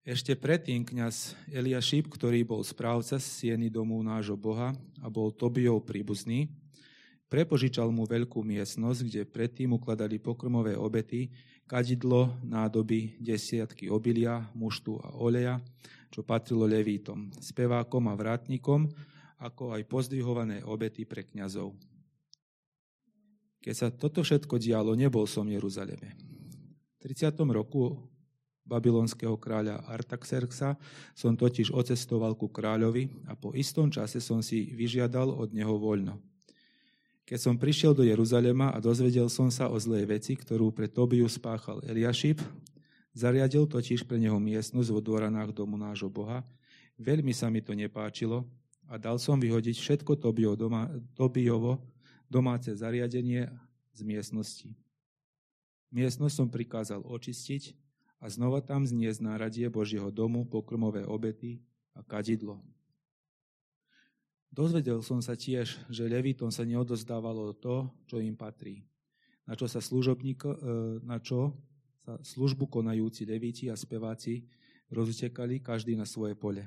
Ešte predtým kňaz Eliašib, ktorý bol správca sieny domu nášho Boha a bol Tobijov príbuzný, prepožičal mu veľkú miestnosť, kde predtým ukladali pokrmové obety, kadidlo, nádoby, desiatky obilia, muštu a oleja, čo patrilo levítom, spevákom a vrátnikom, ako aj pozdvihované obety pre kňazov. Keď sa toto všetko dialo, nebol som v Jeruzaleme. V 30. roku babylonského kráľa Artaxerxa som totiž ocestoval ku kráľovi a po istom čase som si vyžiadal od neho voľno. Keď som prišiel do Jeruzalema a dozvedel som sa o zlej veci, ktorú pre Tobiu spáchal Eliašib, zariadil totiž pre neho miestnosť vo dvoranách domu nášho Boha. Veľmi sa mi to nepáčilo a dal som vyhodiť všetko Tobiovo, doma, Tobiovo domáce zariadenie z miestnosti. Miestnosť som prikázal očistiť a znova tam zniesť náradie Božieho domu, pokrmové obety a kadidlo. Dozvedel som sa tiež, že Levitom sa neodozdávalo to, čo im patrí, na čo sa, e, na čo sa službu konajúci levíti a speváci rozutekali každý na svoje pole.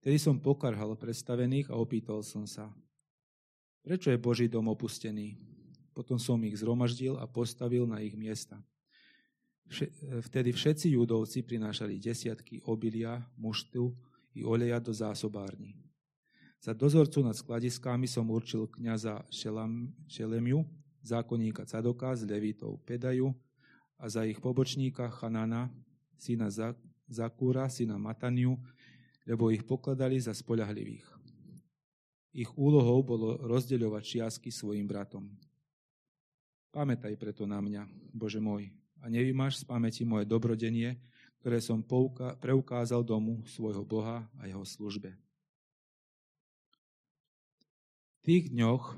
Tedy som pokarhal predstavených a opýtal som sa, prečo je Boží dom opustený? Potom som ich zhromaždil a postavil na ich miesta. Vtedy všetci judovci prinášali desiatky obilia, muštu i oleja do zásobární. Za dozorcu nad skladiskami som určil kniaza Šelemiu, zákonníka Cadoka z Levitov Pedaju a za ich pobočníka Chanana, syna Zakúra, syna Mataniu, lebo ich pokladali za spoľahlivých. Ich úlohou bolo rozdeľovať čiastky svojim bratom. Pamätaj preto na mňa, Bože môj, a nevymáš z pamäti moje dobrodenie, ktoré som preukázal domu svojho Boha a jeho službe. V tých dňoch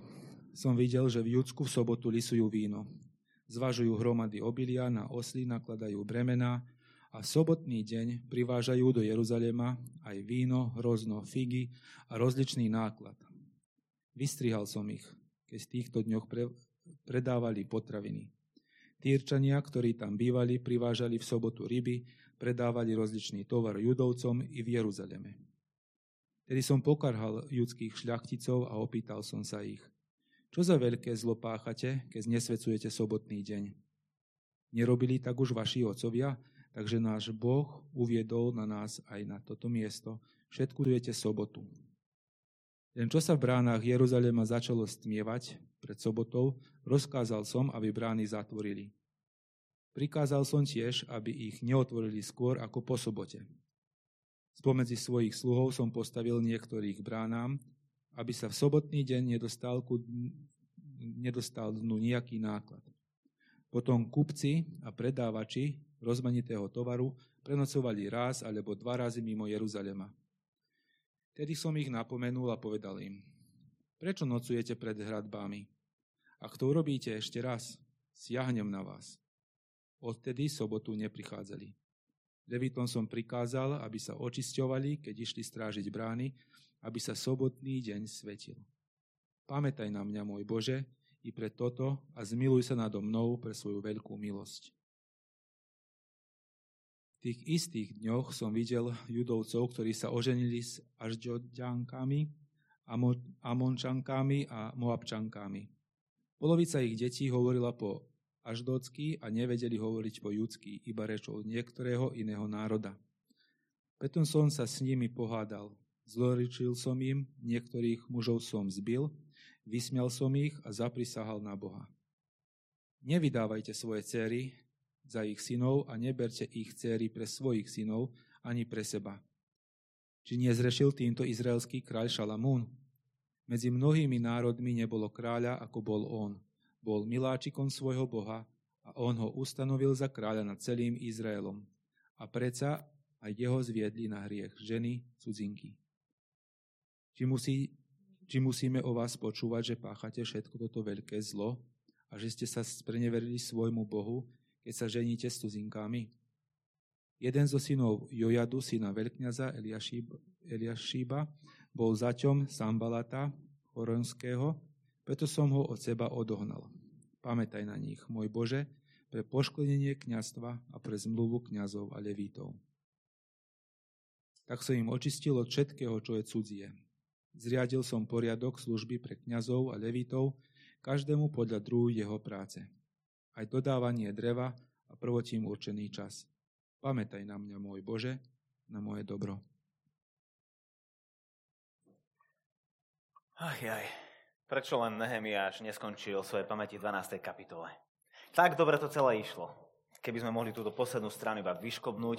som videl, že v Judsku v sobotu lisujú víno. Zvažujú hromady obilia, na osly nakladajú bremená a v sobotný deň privážajú do Jeruzalema aj víno, hrozno, figy a rozličný náklad. Vystrihal som ich, keď v týchto dňoch pre, predávali potraviny. Týrčania, ktorí tam bývali, privážali v sobotu ryby, predávali rozličný tovar judovcom i v Jeruzaleme. Tedy som pokarhal judských šľachticov a opýtal som sa ich, čo za veľké zlo páchate, keď nesvecujete sobotný deň? Nerobili tak už vaši otcovia, takže náš Boh uviedol na nás aj na toto miesto. Všetkujete sobotu. Len čo sa v bránach Jeruzalema začalo stmievať pred sobotou, rozkázal som, aby brány zatvorili. Prikázal som tiež, aby ich neotvorili skôr ako po sobote. Spomedzi svojich sluhov som postavil niektorých bránám, aby sa v sobotný deň nedostal, ku, nedostal dnu nejaký náklad. Potom kupci a predávači rozmanitého tovaru prenocovali raz alebo dva razy mimo Jeruzalema. Tedy som ich napomenul a povedal im, prečo nocujete pred hradbami? Ak to urobíte ešte raz, siahnem na vás. Odtedy sobotu neprichádzali. Levitom som prikázal, aby sa očisťovali, keď išli strážiť brány, aby sa sobotný deň svetil. Pamätaj na mňa, môj Bože, i pre toto a zmiluj sa nado mnou pre svoju veľkú milosť tých istých dňoch som videl judovcov, ktorí sa oženili s Ažďoďankami, Amončankami a Moabčankami. Polovica ich detí hovorila po aždocky a nevedeli hovoriť po judsky, iba rečou niektorého iného národa. Preto som sa s nimi pohádal. Zloričil som im, niektorých mužov som zbil, vysmial som ich a zaprisahal na Boha. Nevydávajte svoje cery za ich synov a neberte ich céry pre svojich synov ani pre seba. Či nezrešil týmto izraelský kráľ Šalamún? Medzi mnohými národmi nebolo kráľa, ako bol on. Bol miláčikom svojho Boha a on ho ustanovil za kráľa nad celým Izraelom. A predsa aj jeho zviedli na hriech ženy, cudzinky. Či, musí, či musíme o vás počúvať, že páchate všetko toto veľké zlo a že ste sa spreneverili svojmu Bohu, keď sa ženíte s cudzinkami? Jeden zo synov Jojadu, syna veľkňaza Eliašíba, Eliašíba, bol zaťom Sambalata, Horonského, preto som ho od seba odohnal. Pamätaj na nich, môj Bože, pre poškodenie kňazstva a pre zmluvu kňazov a levítov. Tak som im očistil od všetkého, čo je cudzie. Zriadil som poriadok služby pre kňazov a levitov, každému podľa druhu jeho práce. Aj dodávanie dreva a prvotím určený čas. Pamätaj na mňa, môj Bože, na moje dobro. Ach aj, prečo len Nehemiáš neskončil svoje pamäti v 12. kapitole? Tak dobre to celé išlo keby sme mohli túto poslednú stranu iba vyškobnúť,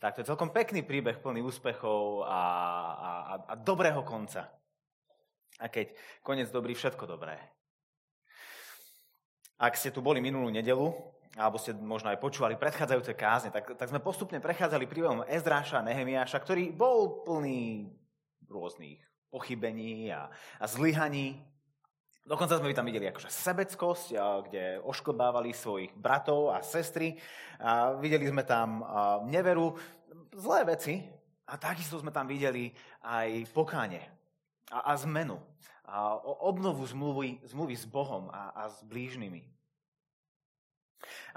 tak to je celkom pekný príbeh plný úspechov a, a, a dobrého konca. A keď koniec dobrý, všetko dobré. Ak ste tu boli minulú nedelu, alebo ste možno aj počúvali predchádzajúce kázne, tak, tak sme postupne prechádzali príbehom Ezdráša a Nehemiáša, ktorý bol plný rôznych pochybení a, a zlyhaní, Dokonca sme tam videli akože sebeckosť, kde ošklbávali svojich bratov a sestry. A videli sme tam neveru, zlé veci. A takisto sme tam videli aj pokáne a, a zmenu. A obnovu zmluvy, zmluvy s Bohom a, a s blížnymi.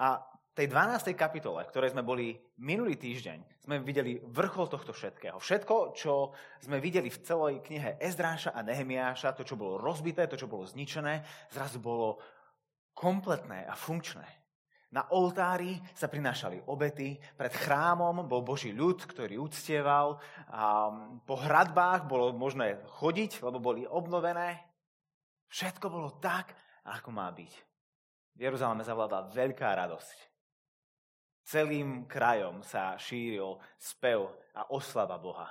A tej 12. kapitole, ktorej sme boli minulý týždeň, sme videli vrchol tohto všetkého. Všetko, čo sme videli v celej knihe Ezdráša a Nehemiáša, to, čo bolo rozbité, to, čo bolo zničené, zrazu bolo kompletné a funkčné. Na oltári sa prinášali obety, pred chrámom bol Boží ľud, ktorý uctieval, a po hradbách bolo možné chodiť, lebo boli obnovené. Všetko bolo tak, ako má byť. V Jeruzaleme zavládla veľká radosť. Celým krajom sa šíril spev a oslava Boha.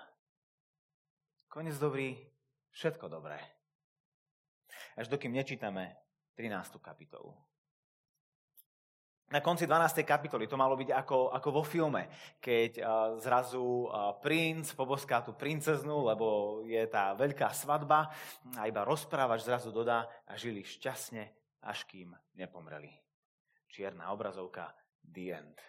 Konec dobrý, všetko dobré. Až dokým nečítame 13. kapitolu. Na konci 12. kapitoly to malo byť ako, ako vo filme, keď zrazu princ poboská tú princeznu, lebo je tá veľká svadba a iba rozprávač zrazu dodá a žili šťastne, až kým nepomreli. Čierna obrazovka, the end.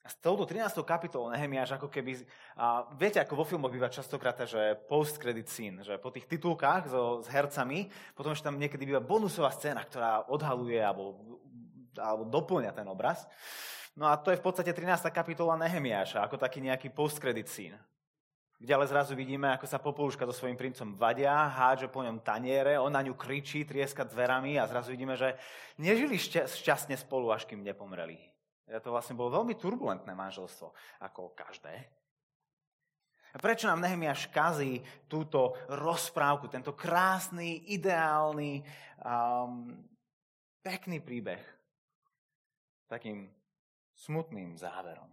S touto 13. kapitolou Nehemiáš ako keby, a viete, ako vo filmoch býva častokrát, že post-credit scene, že po tých titulkách so, s hercami, potom ešte tam niekedy býva bonusová scéna, ktorá odhaluje alebo, alebo doplňa ten obraz. No a to je v podstate 13. kapitola Nehemiáša, ako taký nejaký post-credit scene. Kde ale zrazu vidíme, ako sa Popoluška so svojím princom vadia, hádže po ňom taniere, on na ňu kričí, trieska dverami a zrazu vidíme, že nežili šťastne spolu, až kým nepomreli. To vlastne bolo veľmi turbulentné manželstvo, ako každé. Prečo nám Nehemiáš kazí túto rozprávku, tento krásny, ideálny, um, pekný príbeh takým smutným záverom?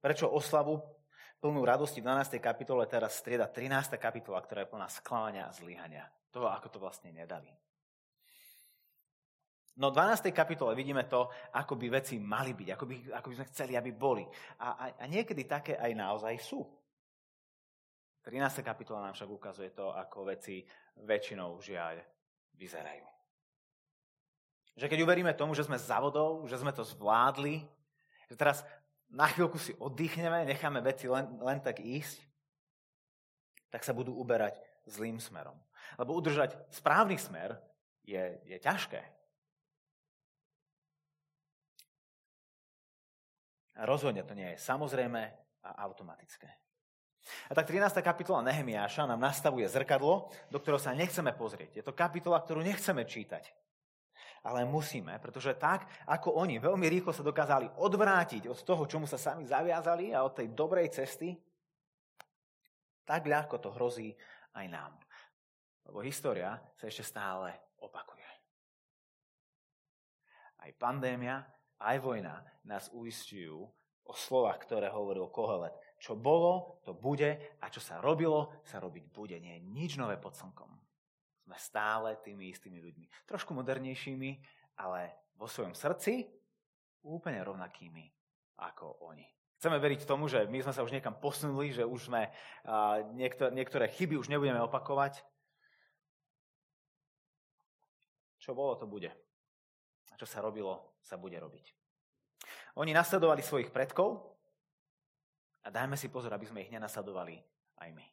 Prečo oslavu plnú radosti v 12. kapitole teraz strieda 13. kapitola, ktorá je plná sklamania a zlyhania? Toho, ako to vlastne nedali. No v 12. kapitole vidíme to, ako by veci mali byť, ako by, ako by sme chceli, aby boli. A, a, a niekedy také aj naozaj sú. 13. kapitola nám však ukazuje to, ako veci väčšinou žiaľ vyzerajú. Že keď uveríme tomu, že sme vodou, že sme to zvládli, že teraz na chvíľku si oddychneme, necháme veci len, len tak ísť, tak sa budú uberať zlým smerom. Lebo udržať správny smer je, je ťažké. A rozhodne to nie je samozrejme a automatické. A tak 13. kapitola Nehemiáša nám nastavuje zrkadlo, do ktorého sa nechceme pozrieť. Je to kapitola, ktorú nechceme čítať. Ale musíme, pretože tak, ako oni veľmi rýchlo sa dokázali odvrátiť od toho, čomu sa sami zaviazali a od tej dobrej cesty, tak ľahko to hrozí aj nám. Lebo história sa ešte stále opakuje. Aj pandémia, aj vojna nás uistujú o slovách, ktoré hovoril Kohelet. Čo bolo, to bude a čo sa robilo, sa robiť bude. Nie je nič nové pod slnkom. Sme stále tými istými ľuďmi. Trošku modernejšími, ale vo svojom srdci úplne rovnakými ako oni. Chceme veriť tomu, že my sme sa už niekam posunuli, že už sme niektoré, niektoré chyby už nebudeme opakovať. Čo bolo, to bude. A čo sa robilo, sa bude robiť. Oni nasledovali svojich predkov a dajme si pozor, aby sme ich nenasledovali aj my.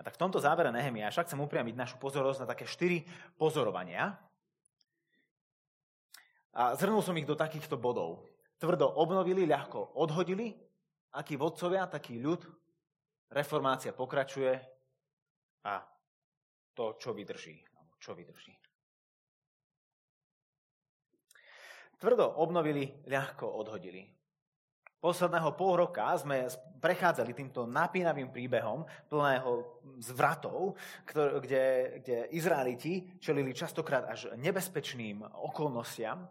A tak v tomto závere Nehemia však chcem upriamiť našu pozornosť na také štyri pozorovania. A zhrnul som ich do takýchto bodov. tvrdo obnovili, ľahko odhodili. Akí vodcovia, taký ľud. Reformácia pokračuje a to, čo vydrží. Čo vydrží. Tvrdo obnovili, ľahko odhodili. Posledného pol roka sme prechádzali týmto napínavým príbehom plného zvratov, kde, kde Izraeliti čelili častokrát až nebezpečným okolnostiam.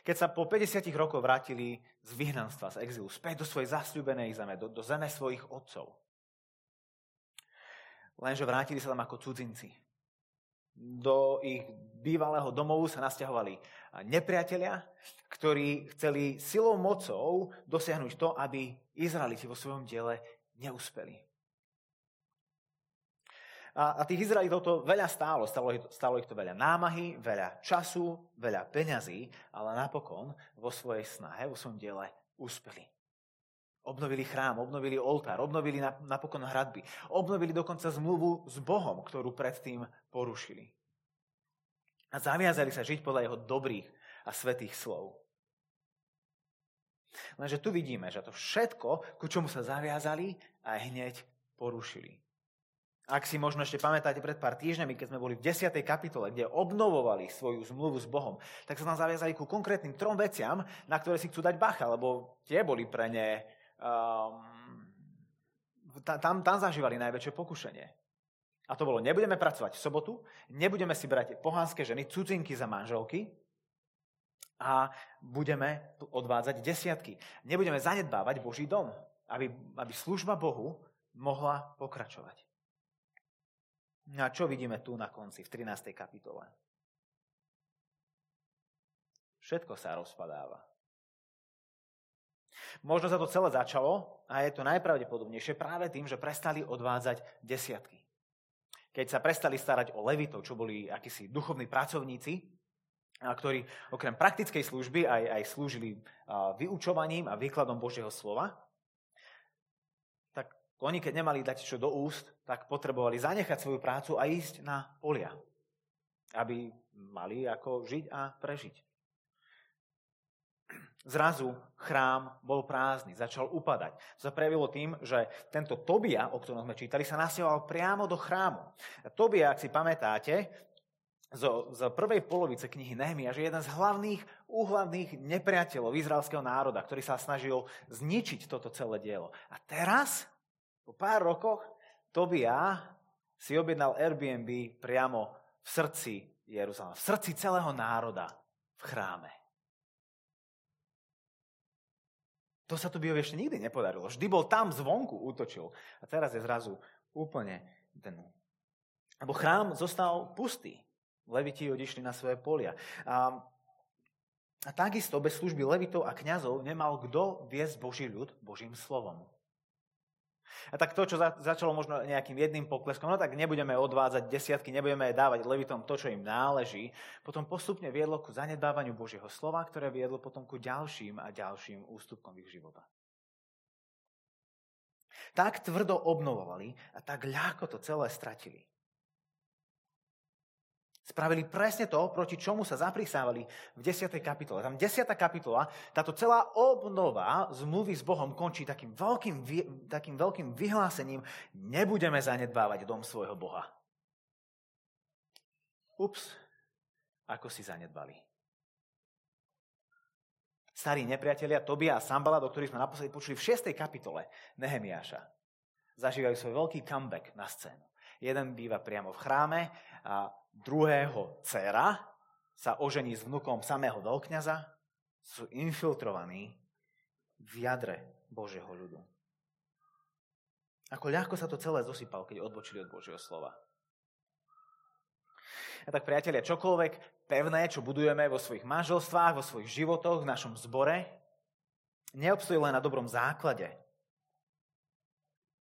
Keď sa po 50 rokoch vrátili z vyhnanstva, z exilu, späť do svojej zasľúbenej zeme, do, do zeme svojich otcov. Lenže vrátili sa tam ako cudzinci. Do ich bývalého domovu sa nasťahovali nepriatelia, ktorí chceli silou mocou dosiahnuť to, aby Izraeliti vo svojom diele neúspeli. A, a tých Izraelitov to veľa stálo. Stalo, stálo ich to veľa námahy, veľa času, veľa peňazí, ale napokon vo svojej snahe, vo svojom diele úspeli. Obnovili chrám, obnovili oltár, obnovili napokon hradby, obnovili dokonca zmluvu s Bohom, ktorú predtým porušili. A zaviazali sa žiť podľa jeho dobrých a svetých slov. Lenže tu vidíme, že to všetko, ku čomu sa zaviazali, aj hneď porušili. Ak si možno ešte pamätáte pred pár týždňami, keď sme boli v 10. kapitole, kde obnovovali svoju zmluvu s Bohom, tak sa tam zaviazali ku konkrétnym trom veciam, na ktoré si chcú dať bacha, lebo tie boli pre ne... Um, tam, tam zažívali najväčšie pokušenie. A to bolo, nebudeme pracovať v sobotu, nebudeme si brať pohanské ženy, cudzinky za manželky, a budeme odvádzať desiatky. Nebudeme zanedbávať Boží dom, aby, aby služba Bohu mohla pokračovať. No a čo vidíme tu na konci, v 13. kapitole? Všetko sa rozpadáva. Možno sa to celé začalo a je to najpravdepodobnejšie práve tým, že prestali odvádzať desiatky. Keď sa prestali starať o levitov, čo boli akísi duchovní pracovníci, ktorí okrem praktickej služby aj, aj slúžili vyučovaním a výkladom Božieho slova, tak oni, keď nemali dať čo do úst, tak potrebovali zanechať svoju prácu a ísť na polia, aby mali ako žiť a prežiť. Zrazu chrám bol prázdny, začal upadať. To sa prejavilo tým, že tento Tobia, o ktorom sme čítali, sa nasťahoval priamo do chrámu. Tobia, ak si pamätáte, zo, z prvej polovice knihy Nehemia, že jeden z hlavných, úhlavných nepriateľov izraelského národa, ktorý sa snažil zničiť toto celé dielo. A teraz, po pár rokoch, Tobia si objednal Airbnb priamo v srdci Jeruzalema, v srdci celého národa, v chráme. To sa Tobiovi ešte nikdy nepodarilo. Vždy bol tam zvonku, útočil. A teraz je zrazu úplne ten... Lebo chrám zostal pustý. Leviti odišli na svoje polia. A, a takisto bez služby levitov a kňazov nemal kto viesť Boží ľud Božím slovom. A tak to, čo za, začalo možno nejakým jedným pokleskom, no tak nebudeme odvádzať desiatky, nebudeme dávať levitom to, čo im náleží, potom postupne viedlo ku zanedbávaniu Božieho slova, ktoré viedlo potom ku ďalším a ďalším ústupkom ich života. Tak tvrdo obnovovali a tak ľahko to celé stratili. Spravili presne to, proti čomu sa zaprisávali v 10. kapitole. Tam 10. kapitola, táto celá obnova zmluvy s Bohom končí takým veľkým, takým veľkým vyhlásením, nebudeme zanedbávať dom svojho Boha. Ups, ako si zanedbali. Starí nepriatelia Tobia a Sambala, do ktorých sme naposledy počuli v 6. kapitole Nehemiáša, zažívajú svoj veľký comeback na scénu. Jeden býva priamo v chráme a druhého dcera sa ožení s vnukom samého veľkňaza, sú infiltrovaní v jadre Božieho ľudu. Ako ľahko sa to celé zosypalo, keď odbočili od Božieho slova. A tak priatelia, čokoľvek pevné, čo budujeme vo svojich manželstvách, vo svojich životoch, v našom zbore, neobstojí len na dobrom základe,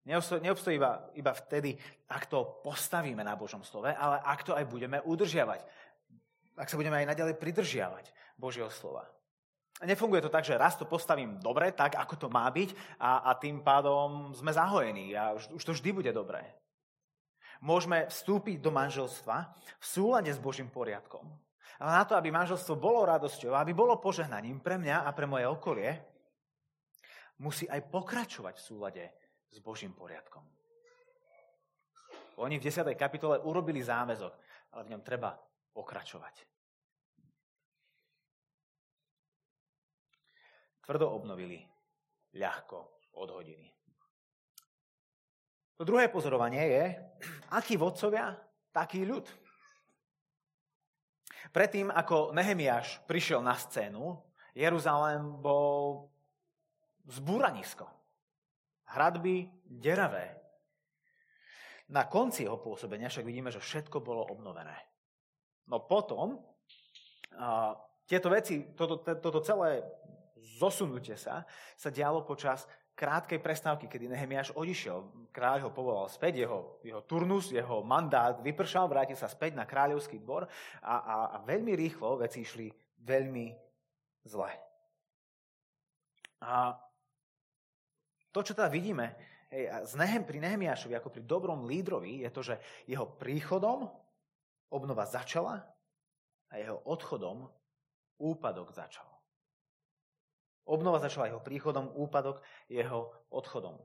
Neobstojí iba, iba vtedy, ak to postavíme na Božom slove, ale ak to aj budeme udržiavať. Ak sa budeme aj naďalej pridržiavať Božieho slova. Nefunguje to tak, že raz to postavím dobre, tak ako to má byť a, a tým pádom sme zahojení a už, už to vždy bude dobré. Môžeme vstúpiť do manželstva v súlade s Božím poriadkom. Ale na to, aby manželstvo bolo radosťou, aby bolo požehnaním pre mňa a pre moje okolie, musí aj pokračovať v súlade s Božím poriadkom. Oni v 10. kapitole urobili záväzok, ale v ňom treba pokračovať. Tvrdo obnovili, ľahko odhodili. To druhé pozorovanie je, akí vodcovia, taký ľud. Predtým, ako Nehemiáš prišiel na scénu, Jeruzalém bol zbúranisko. Hradby deravé. Na konci jeho pôsobenia však vidíme, že všetko bolo obnovené. No potom a, tieto veci, toto, toto celé zosunutie sa, sa dialo počas krátkej prestávky, kedy Nehemiáš odišiel. Kráľ ho povolal späť, jeho, jeho turnus, jeho mandát vypršal, vrátil sa späť na kráľovský dvor a, a, a veľmi rýchlo veci išli veľmi zle. A to, čo teda vidíme hej, z Nehem, pri Nehemiášovi ako pri dobrom lídrovi, je to, že jeho príchodom obnova začala a jeho odchodom úpadok začal. Obnova začala jeho príchodom, úpadok jeho odchodom.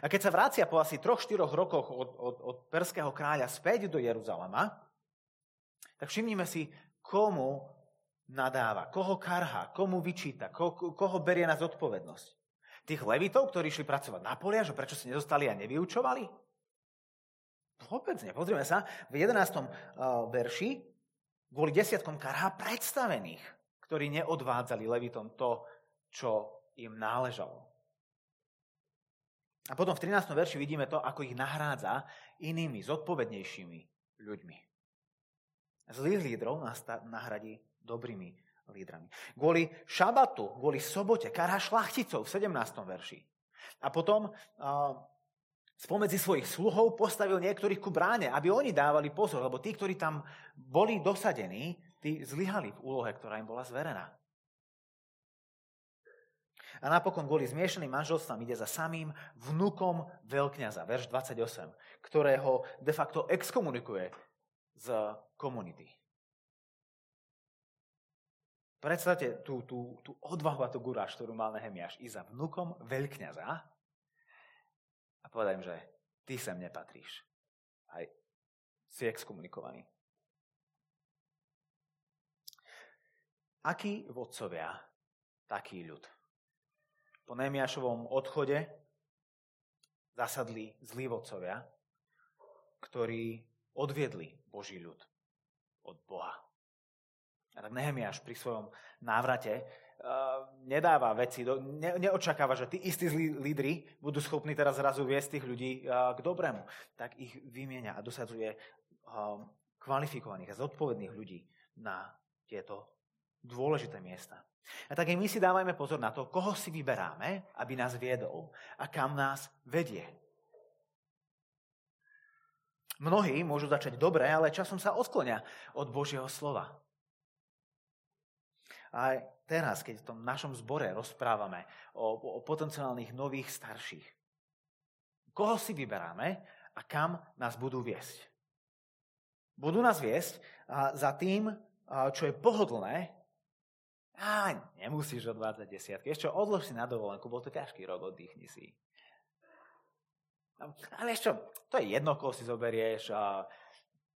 A keď sa vrácia po asi troch, štyroch rokoch od, od, od perského kráľa späť do Jeruzalema, tak všimnime si, komu nadáva, koho karha, komu vyčíta, ko, koho berie na zodpovednosť. Tých levitov, ktorí šli pracovať na polia, že prečo si nedostali a nevyučovali? Vôbec nie. Pozrieme sa, v 11. Eh, verši kvôli desiatkom karha predstavených ktorí neodvádzali Levitom to, čo im náležalo. A potom v 13. verši vidíme to, ako ich nahrádza inými, zodpovednejšími ľuďmi. Zlých lídrov nahradí dobrými lídrami. Kvôli šabatu, kvôli sobote, karha šlachticov v 17. verši. A potom spomedzi svojich sluhov postavil niektorých ku bráne, aby oni dávali pozor, lebo tí, ktorí tam boli dosadení, tí zlyhali v úlohe, ktorá im bola zverená. A napokon kvôli zmiešaným manželstvám ide za samým vnukom veľkňaza, verš 28, ktorého de facto exkomunikuje z komunity. Predstavte tú, tú, tú odvahu a tú guráž, ktorú mal Nehemiáš i za vnukom veľkňaza a povedať im, že ty sem nepatríš. Aj si exkomunikovaný. Akí vodcovia, taký ľud. Po Nemiašovom odchode zasadli zlí vodcovia, ktorí odviedli Boží ľud od Boha. Tak Nehemiáš pri svojom návrate uh, nedáva veci, ne, neočakáva, že tí istí zlí lídry budú schopní teraz zrazu viesť tých ľudí uh, k dobrému. Tak ich vymienia a dosadzuje uh, kvalifikovaných a zodpovedných ľudí na tieto dôležité miesta. A tak aj my si dávajme pozor na to, koho si vyberáme, aby nás viedol a kam nás vedie. Mnohí môžu začať dobre, ale časom sa odklonia od Božieho slova. A teraz, keď v tom našom zbore rozprávame o, o potenciálnych nových starších, koho si vyberáme a kam nás budú viesť? Budú nás viesť za tým, čo je pohodlné a nemusíš odvádzať desiatky. Ešte odlož si na dovolenku, bol to ťažký rok, oddychni si. Ale ešte, to je jedno, koho si zoberieš, a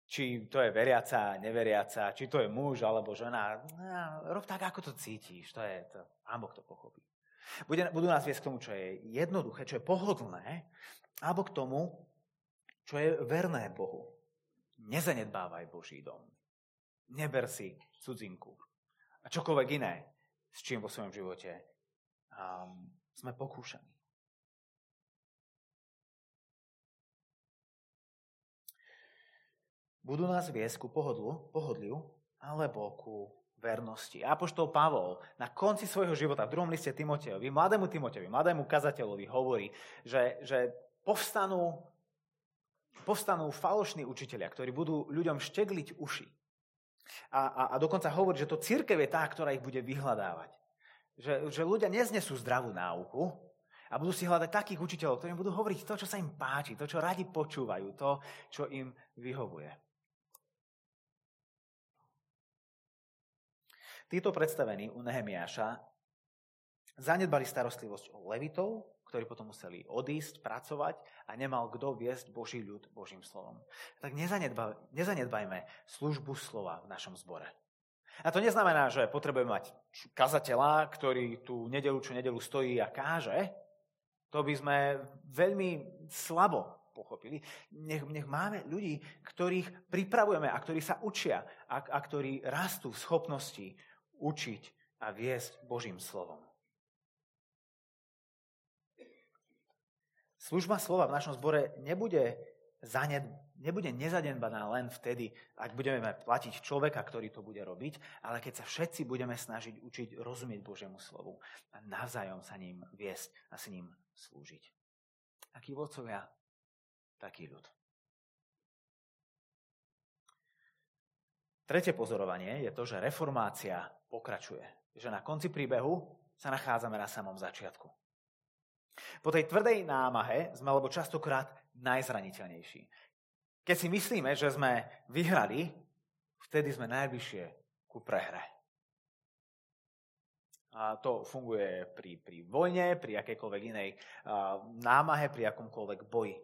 či to je veriaca, neveriaca, či to je muž alebo žena. No, rob tak, ako to cítiš. To je, to, Pán Boh to pochopí. Bude, budú nás viesť k tomu, čo je jednoduché, čo je pohodlné, alebo k tomu, čo je verné Bohu. Nezanedbávaj Boží dom. Neber si cudzinku a čokoľvek iné, s čím vo svojom živote um, sme pokúšaní. Budú nás viesť ku pohodlu, pohodliu alebo ku vernosti. Apoštol Pavol na konci svojho života v druhom liste Timoteovi, mladému Timoteovi, mladému kazateľovi hovorí, že, že povstanú, povstanú falošní učiteľia, ktorí budú ľuďom štegliť uši a, a, a dokonca hovorí, že to církev je tá, ktorá ich bude vyhľadávať. Že, že ľudia neznesú zdravú náuku a budú si hľadať takých učiteľov, ktorí budú hovoriť to, čo sa im páči, to, čo radi počúvajú, to, čo im vyhovuje. Títo predstavení u Nehemiáša zanedbali starostlivosť o levitov, ktorí potom museli odísť, pracovať a nemal kto viesť Boží ľud Božím slovom. Tak nezanedba, nezanedbajme službu slova v našom zbore. A to neznamená, že potrebujeme mať kazateľa, ktorý tú nedelu čo nedelu stojí a káže. To by sme veľmi slabo pochopili. Nech, nech máme ľudí, ktorých pripravujeme a ktorí sa učia a, a ktorí rastú v schopnosti učiť a viesť Božím slovom. Služba slova v našom zbore nebude zaned, nebude nezadenbaná len vtedy, ak budeme platiť človeka, ktorý to bude robiť, ale keď sa všetci budeme snažiť učiť rozumieť Božiemu slovu a navzájom sa ním viesť a s ním slúžiť. Akí vodcovia, taký ľud. Tretie pozorovanie je to, že reformácia pokračuje. Že na konci príbehu sa nachádzame na samom začiatku. Po tej tvrdej námahe sme lebo častokrát najzraniteľnejší. Keď si myslíme, že sme vyhrali, vtedy sme najbližšie ku prehre. A to funguje pri, pri vojne, pri akejkoľvek inej námahe, pri akomkoľvek boji.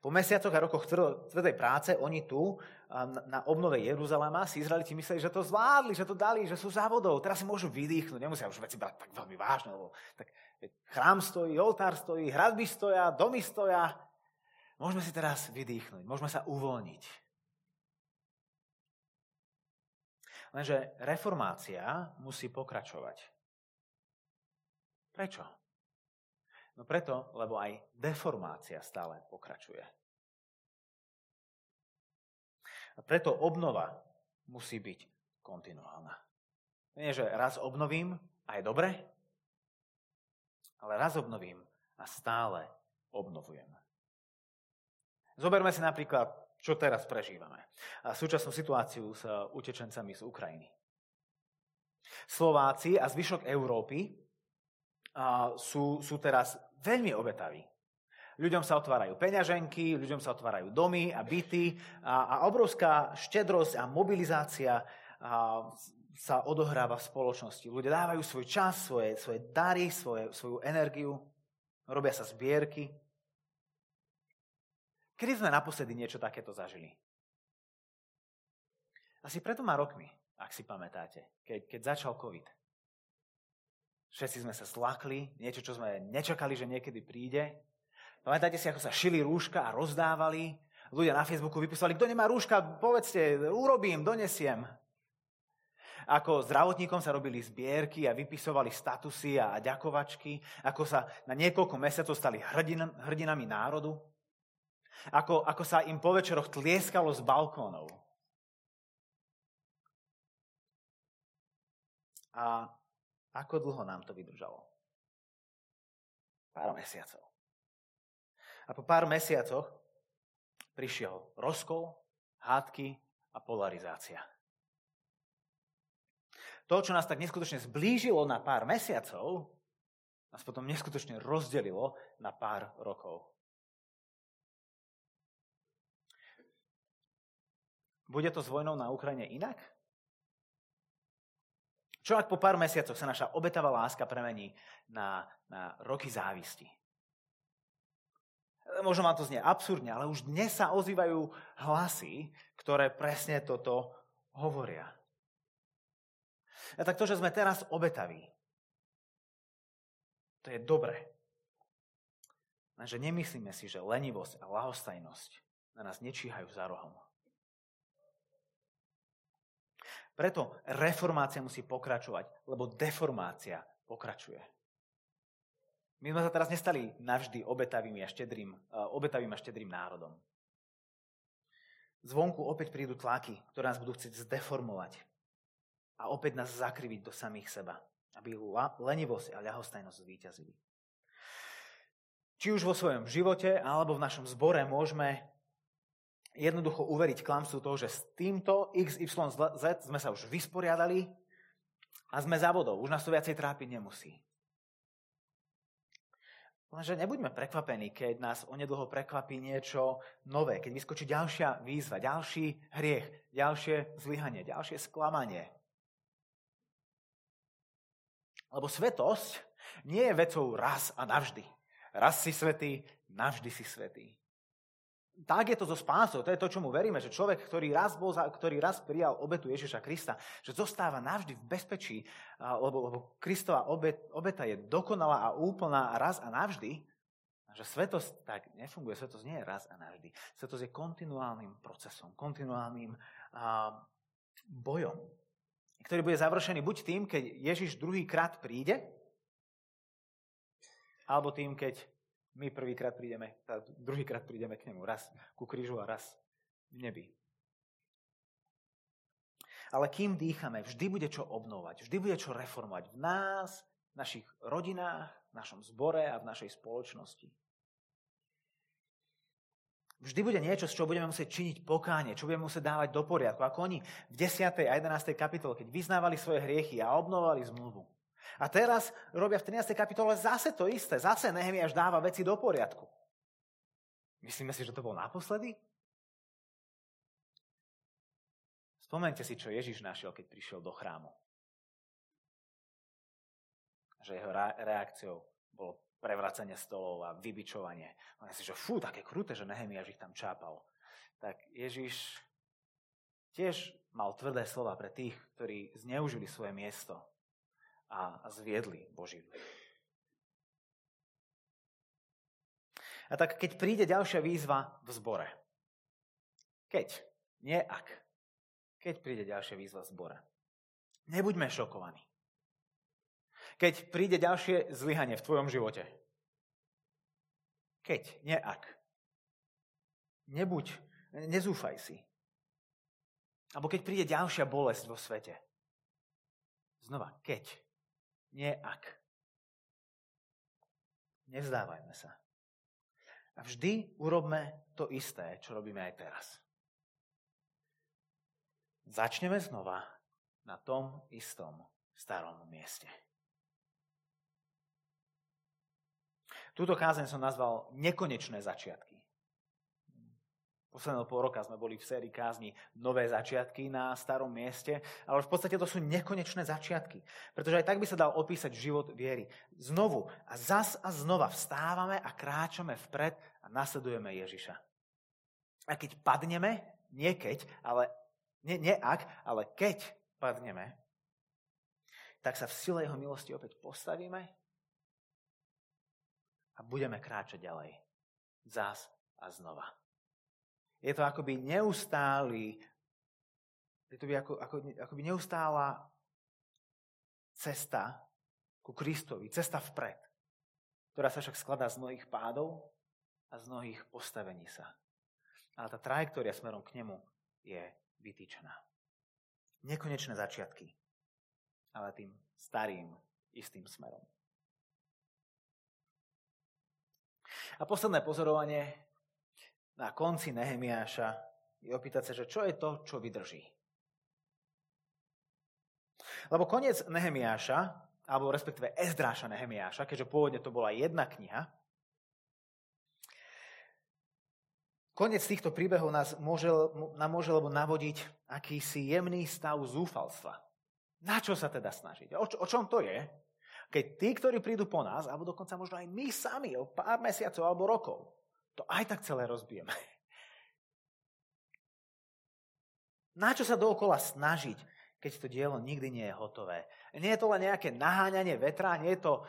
Po mesiacoch a rokoch tvrdej práce oni tu na obnove Jeruzalema si Izraeliti mysleli, že to zvládli, že to dali, že sú závodov. Teraz si môžu vydýchnuť, nemusia už veci brať tak veľmi vážne, lebo tak chrám stojí, oltár stojí, hradby stoja, domy stoja. Môžeme si teraz vydýchnuť, môžeme sa uvoľniť. Lenže reformácia musí pokračovať. Prečo? No preto, lebo aj deformácia stále pokračuje. A preto obnova musí byť kontinuálna. Nie, že raz obnovím a je dobre, ale raz obnovím a stále obnovujem. Zoberme si napríklad, čo teraz prežívame. A súčasnú situáciu s utečencami z Ukrajiny. Slováci a zvyšok Európy sú, sú teraz veľmi obetaví. Ľuďom sa otvárajú peňaženky, ľuďom sa otvárajú domy a byty a, a obrovská štedrosť a mobilizácia a, sa odohráva v spoločnosti. Ľudia dávajú svoj čas, svoje, svoje dary, svoje, svoju energiu, robia sa zbierky, Kedy sme naposledy niečo takéto zažili? Asi pred dvoma rokmi, ak si pamätáte, keď, keď začal COVID. Všetci sme sa zlakli, niečo, čo sme nečakali, že niekedy príde. Pamätáte si, ako sa šili rúška a rozdávali? Ľudia na Facebooku vypisovali, kto nemá rúška, povedzte, urobím, donesiem. Ako zdravotníkom sa robili zbierky a vypisovali statusy a ďakovačky, ako sa na niekoľko mesiacov stali hrdin, hrdinami národu. Ako, ako sa im po večeroch tlieskalo z balkónov. A ako dlho nám to vydržalo? Pár mesiacov. A po pár mesiacoch prišiel rozkol, hádky a polarizácia. To, čo nás tak neskutočne zblížilo na pár mesiacov, nás potom neskutočne rozdelilo na pár rokov. Bude to s vojnou na Ukrajine inak? Čo ak po pár mesiacoch sa naša obetavá láska premení na, na roky závisti? Možno vám to znie absurdne, ale už dnes sa ozývajú hlasy, ktoré presne toto hovoria. A tak to, že sme teraz obetaví, to je dobré. Lenže nemyslíme si, že lenivosť a lahostajnosť na nás nečíhajú za rohom. Preto reformácia musí pokračovať, lebo deformácia pokračuje. My sme sa teraz nestali navždy obetavým a štedrým, uh, obetavým a štedrým národom. Zvonku opäť prídu tlaky, ktoré nás budú chcieť zdeformovať a opäť nás zakriviť do samých seba, aby lenivosť a ľahostajnosť zvíťazili. Či už vo svojom živote alebo v našom zbore môžeme jednoducho uveriť klamstvu toho, že s týmto XYZ sme sa už vysporiadali a sme za vodou. Už nás to viacej trápiť nemusí. Lenže nebuďme prekvapení, keď nás onedlho prekvapí niečo nové, keď vyskočí ďalšia výzva, ďalší hriech, ďalšie zlyhanie, ďalšie sklamanie. Lebo svetosť nie je vecou raz a navždy. Raz si svetý, navždy si svetý. Tak je to so spásou, to je to, čomu veríme, že človek, ktorý raz, bol, ktorý raz prijal obetu Ježiša Krista, že zostáva navždy v bezpečí, lebo, lebo Kristova obet, obeta je dokonalá a úplná raz a navždy, že svetosť tak nefunguje, svetosť nie je raz a navždy. Svetosť je kontinuálnym procesom, kontinuálnym a, bojom, ktorý bude završený buď tým, keď Ježiš druhýkrát príde, alebo tým, keď my prvýkrát prídeme, druhýkrát prídeme k nemu, raz ku krížu a raz v nebi. Ale kým dýchame, vždy bude čo obnovať, vždy bude čo reformovať v nás, v našich rodinách, v našom zbore a v našej spoločnosti. Vždy bude niečo, z čoho budeme musieť činiť pokánie, čo budeme musieť dávať do poriadku. Ako oni v 10. a 11. kapitole, keď vyznávali svoje hriechy a obnovali zmluvu. A teraz robia v 13. kapitole zase to isté. Zase Nehemiáš dáva veci do poriadku. Myslíme si, že to bol naposledy? Spomente si, čo Ježiš našiel, keď prišiel do chrámu. Že jeho reakciou bolo prevracanie stolov a vybičovanie. On si, že fú, také kruté, že Nehemiáš ich tam čápal. Tak Ježiš tiež mal tvrdé slova pre tých, ktorí zneužili svoje miesto a zviedli Boží ľud. A tak keď príde ďalšia výzva v zbore. Keď, nie ak. Keď príde ďalšia výzva v zbore. Nebuďme šokovaní keď príde ďalšie zlyhanie v tvojom živote. Keď, nie ak. Nebuď, nezúfaj si. Alebo keď príde ďalšia bolesť vo svete. Znova, keď, nie ak. Nevzdávajme sa. A vždy urobme to isté, čo robíme aj teraz. Začneme znova na tom istom starom mieste. Túto kázeň som nazval Nekonečné začiatky. Posledného pol roka sme boli v sérii kázni Nové začiatky na starom mieste, ale v podstate to sú nekonečné začiatky. Pretože aj tak by sa dal opísať život viery. Znovu a zas a znova vstávame a kráčame vpred a nasledujeme Ježiša. A keď padneme, nie keď, ale nie, nie ak, ale keď padneme, tak sa v sile jeho milosti opäť postavíme a budeme kráčať ďalej. Zás a znova. Je to akoby neustály, je to ako, ako, akoby neustála cesta ku Kristovi, cesta vpred, ktorá sa však skladá z mnohých pádov a z mnohých postavení sa. Ale tá trajektória smerom k nemu je vytýčená. Nekonečné začiatky, ale tým starým, istým smerom. A posledné pozorovanie na konci Nehemiáša je opýtať sa, že čo je to, čo vydrží. Lebo koniec Nehemiáša, alebo respektíve Ezdráša Nehemiáša, keďže pôvodne to bola jedna kniha, Konec týchto príbehov nás môže, nám môže lebo navodiť akýsi jemný stav zúfalstva. Na čo sa teda snažiť? O, o čom to je? Keď tí, ktorí prídu po nás, alebo dokonca možno aj my sami o pár mesiacov alebo rokov, to aj tak celé rozbijeme. Na čo sa dookola snažiť, keď to dielo nikdy nie je hotové? Nie je to len nejaké naháňanie vetra, nie je to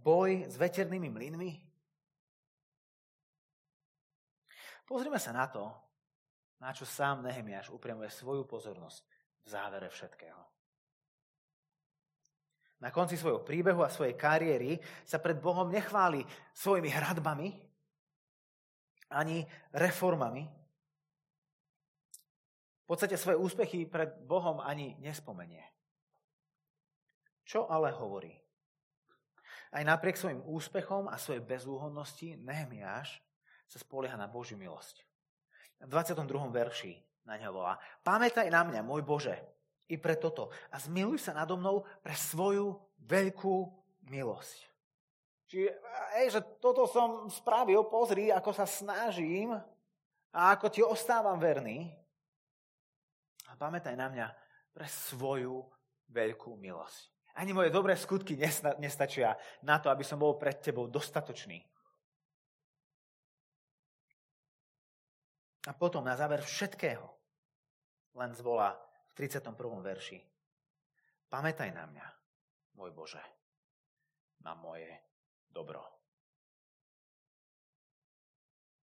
boj s veternými mlynmi? Pozrime sa na to, na čo sám Nehemiáš upriamuje svoju pozornosť v závere všetkého. Na konci svojho príbehu a svojej kariéry sa pred Bohom nechváli svojimi hradbami ani reformami. V podstate svoje úspechy pred Bohom ani nespomenie. Čo ale hovorí? Aj napriek svojim úspechom a svojej bezúhodnosti Nehemiáš sa spolieha na Božiu milosť. V 22. verši na ňa volá Pamätaj na mňa, môj Bože, i pre toto. A zmiluj sa nado mnou pre svoju veľkú milosť. Čiže, ej, že toto som spravil, pozri, ako sa snažím a ako ti ostávam verný. A pamätaj na mňa pre svoju veľkú milosť. Ani moje dobré skutky nestačia na to, aby som bol pred tebou dostatočný. A potom na záver všetkého len zvolá v 31. verši. Pamätaj na mňa, môj Bože, na moje dobro.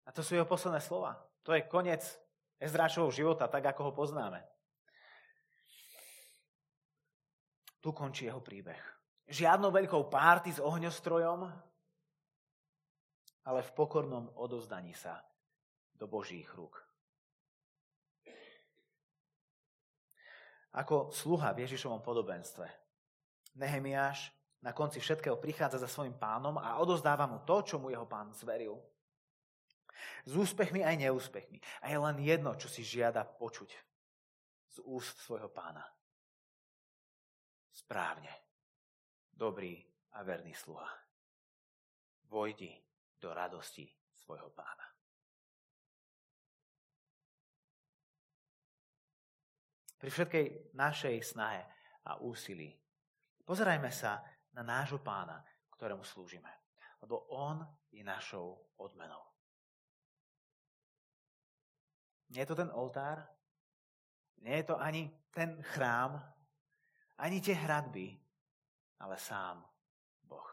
A to sú jeho posledné slova. To je koniec Ezrášovho života, tak ako ho poznáme. Tu končí jeho príbeh. Žiadnou veľkou párty s ohňostrojom, ale v pokornom odozdaní sa do Božích rúk. Ako sluha v Ježišovom podobenstve. Nehemiáš na konci všetkého prichádza za svojim pánom a odozdáva mu to, čo mu jeho pán zveril. S úspechmi aj neúspechmi. A je len jedno, čo si žiada počuť z úst svojho pána. Správne. Dobrý a verný sluha. Vojdi do radosti svojho pána. Pri všetkej našej snahe a úsilí pozerajme sa na nášho pána, ktorému slúžime. Lebo on je našou odmenou. Nie je to ten oltár, nie je to ani ten chrám, ani tie hradby, ale sám Boh.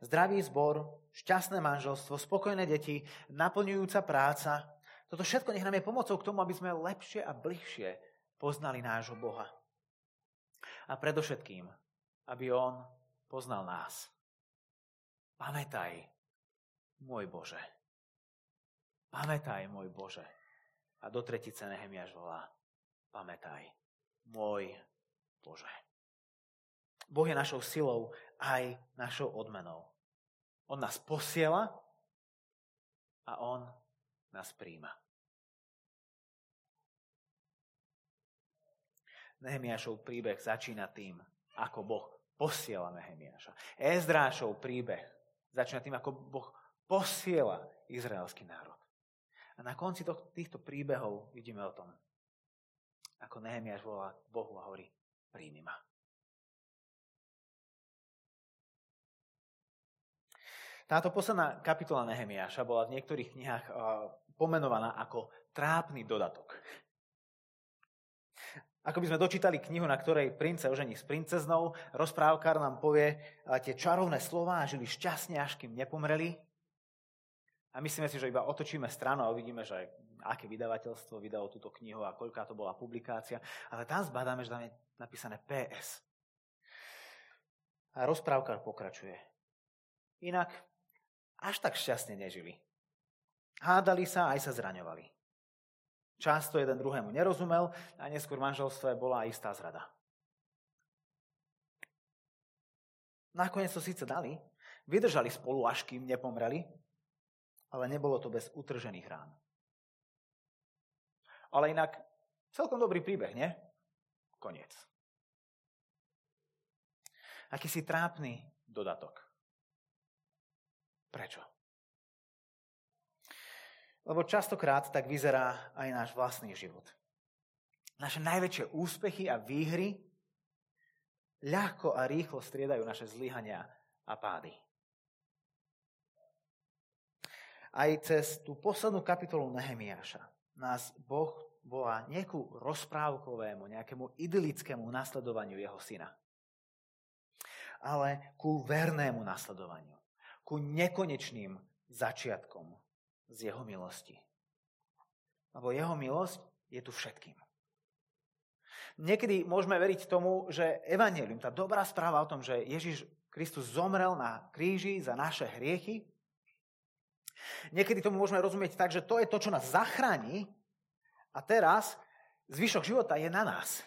Zdravý zbor, šťastné manželstvo, spokojné deti, naplňujúca práca, toto všetko nech nám je pomocou k tomu, aby sme lepšie a bližšie poznali nášho Boha. A predovšetkým, aby On poznal nás. Pamätaj, môj Bože. Pamätaj, môj Bože. A do tretice Nehemiaš volá. Pamätaj, môj Bože. Boh je našou silou aj našou odmenou. On nás posiela a On nás príjma. Nehemiášov príbeh začína tým, ako Boh posiela Nehemiáša. Ezdrášov príbeh začína tým, ako Boh posiela izraelský národ. A na konci týchto príbehov vidíme o tom, ako Nehemiáš volá Bohu a hovorí, príjmi ma. Táto posledná kapitola Nehemiáša bola v niektorých knihách pomenovaná ako trápny dodatok. Ako by sme dočítali knihu, na ktorej prince ožení s princeznou, rozprávkar nám povie tie čarovné slova a žili šťastne, až kým nepomreli. A myslíme si, že iba otočíme stranu a uvidíme, že aké vydavateľstvo vydalo túto knihu a koľká to bola publikácia. Ale tam zbadáme, že tam je napísané PS. A rozprávkar pokračuje. Inak až tak šťastne nežili. Hádali sa aj sa zraňovali. Často jeden druhému nerozumel a neskôr v manželstve bola istá zrada. Nakoniec to síce dali, vydržali spolu, až kým nepomreli, ale nebolo to bez utržených rán. Ale inak celkom dobrý príbeh, nie? Koniec. Akýsi trápny dodatok. Prečo? Lebo častokrát tak vyzerá aj náš vlastný život. Naše najväčšie úspechy a výhry ľahko a rýchlo striedajú naše zlyhania a pády. Aj cez tú poslednú kapitolu Nehemiáša nás Boh volá ku rozprávkovému, nejakému idylickému nasledovaniu jeho syna, ale ku vernému nasledovaniu, ku nekonečným začiatkom z jeho milosti. Lebo jeho milosť je tu všetkým. Niekedy môžeme veriť tomu, že evanelium, tá dobrá správa o tom, že Ježiš Kristus zomrel na kríži za naše hriechy, niekedy tomu môžeme rozumieť tak, že to je to, čo nás zachráni a teraz zvyšok života je na nás.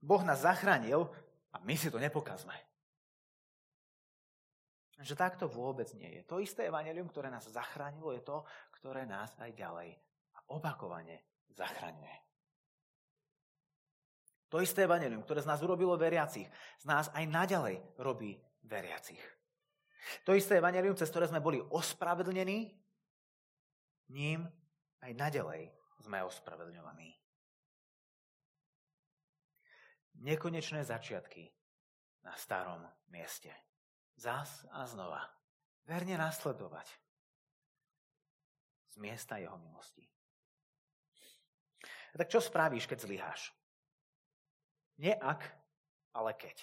Boh nás zachránil a my si to nepokazme. Že takto vôbec nie je. To isté evanelium, ktoré nás zachránilo, je to, ktoré nás aj ďalej a opakovane zachraňuje. To isté evanelium, ktoré z nás urobilo veriacich, z nás aj naďalej robí veriacich. To isté evanelium, cez ktoré sme boli ospravedlnení, ním aj naďalej sme ospravedlňovaní. nekonečné začiatky na starom mieste. Zas a znova. Verne nasledovať z miesta jeho milosti. A tak čo spravíš, keď zlyháš? Nie ak, ale keď.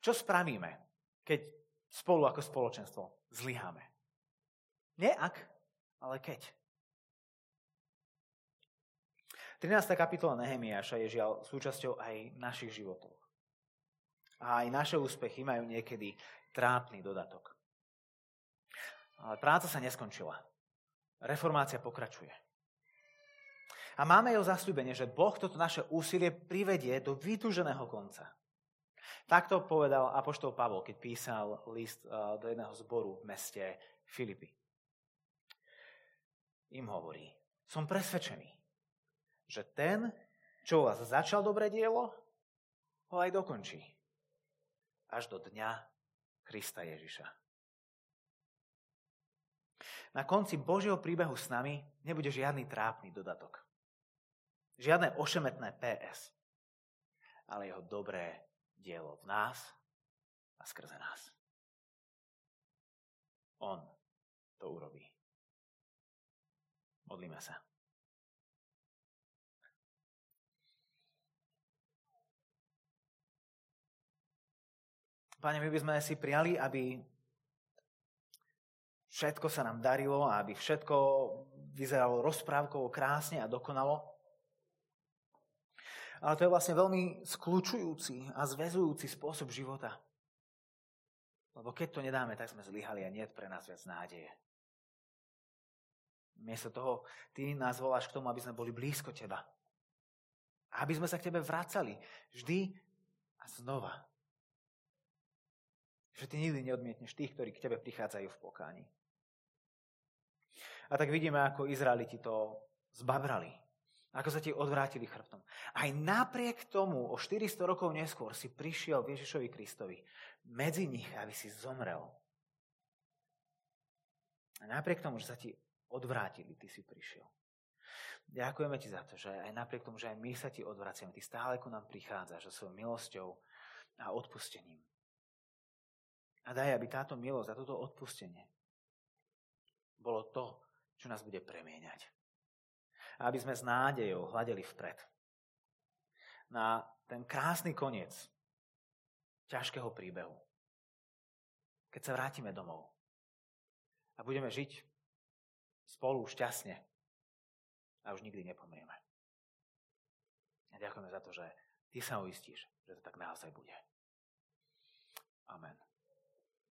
Čo spravíme, keď spolu ako spoločenstvo zlyháme? Nie ak, ale keď. 13. kapitola Nehemiáša je žiaľ súčasťou aj našich životov. A aj naše úspechy majú niekedy trápny dodatok. Ale práca sa neskončila. Reformácia pokračuje. A máme jeho zastúbenie, že Boh toto naše úsilie privedie do vytúženého konca. Takto povedal apoštol Pavol, keď písal list eh, do jedného zboru v meste Filipy. Im hovorí, som presvedčený, že ten, čo vás začal dobre dielo, ho aj dokončí. Až do dňa Krista Ježiša. Na konci Božieho príbehu s nami nebude žiadny trápny dodatok. Žiadne ošemetné PS. Ale jeho dobré dielo v nás a skrze nás. On to urobí. Modlíme sa. Pane, my by sme si prijali, aby všetko sa nám darilo a aby všetko vyzeralo rozprávkovo krásne a dokonalo. Ale to je vlastne veľmi skľúčujúci a zväzujúci spôsob života. Lebo keď to nedáme, tak sme zlyhali a nie pre nás viac nádeje. Miesto toho, ty nás voláš k tomu, aby sme boli blízko teba. Aby sme sa k tebe vracali vždy a znova. Že ty nikdy neodmietneš tých, ktorí k tebe prichádzajú v pokáni. A tak vidíme, ako Izraeliti to zbabrali. Ako sa ti odvrátili chrbtom. Aj napriek tomu, o 400 rokov neskôr si prišiel k Ježišovi Kristovi medzi nich, aby si zomrel. A napriek tomu, že sa ti odvrátili, ty si prišiel. Ďakujeme ti za to, že aj napriek tomu, že aj my sa ti odvraciame, ty stále ku nám prichádzaš so svojou milosťou a odpustením. A daj, aby táto milosť a toto odpustenie bolo to, čo nás bude premieňať. A aby sme s nádejou hľadeli vpred. Na ten krásny koniec ťažkého príbehu. Keď sa vrátime domov a budeme žiť spolu šťastne a už nikdy nepomrieme. A ďakujeme za to, že ty sa uistíš, že to tak naozaj bude.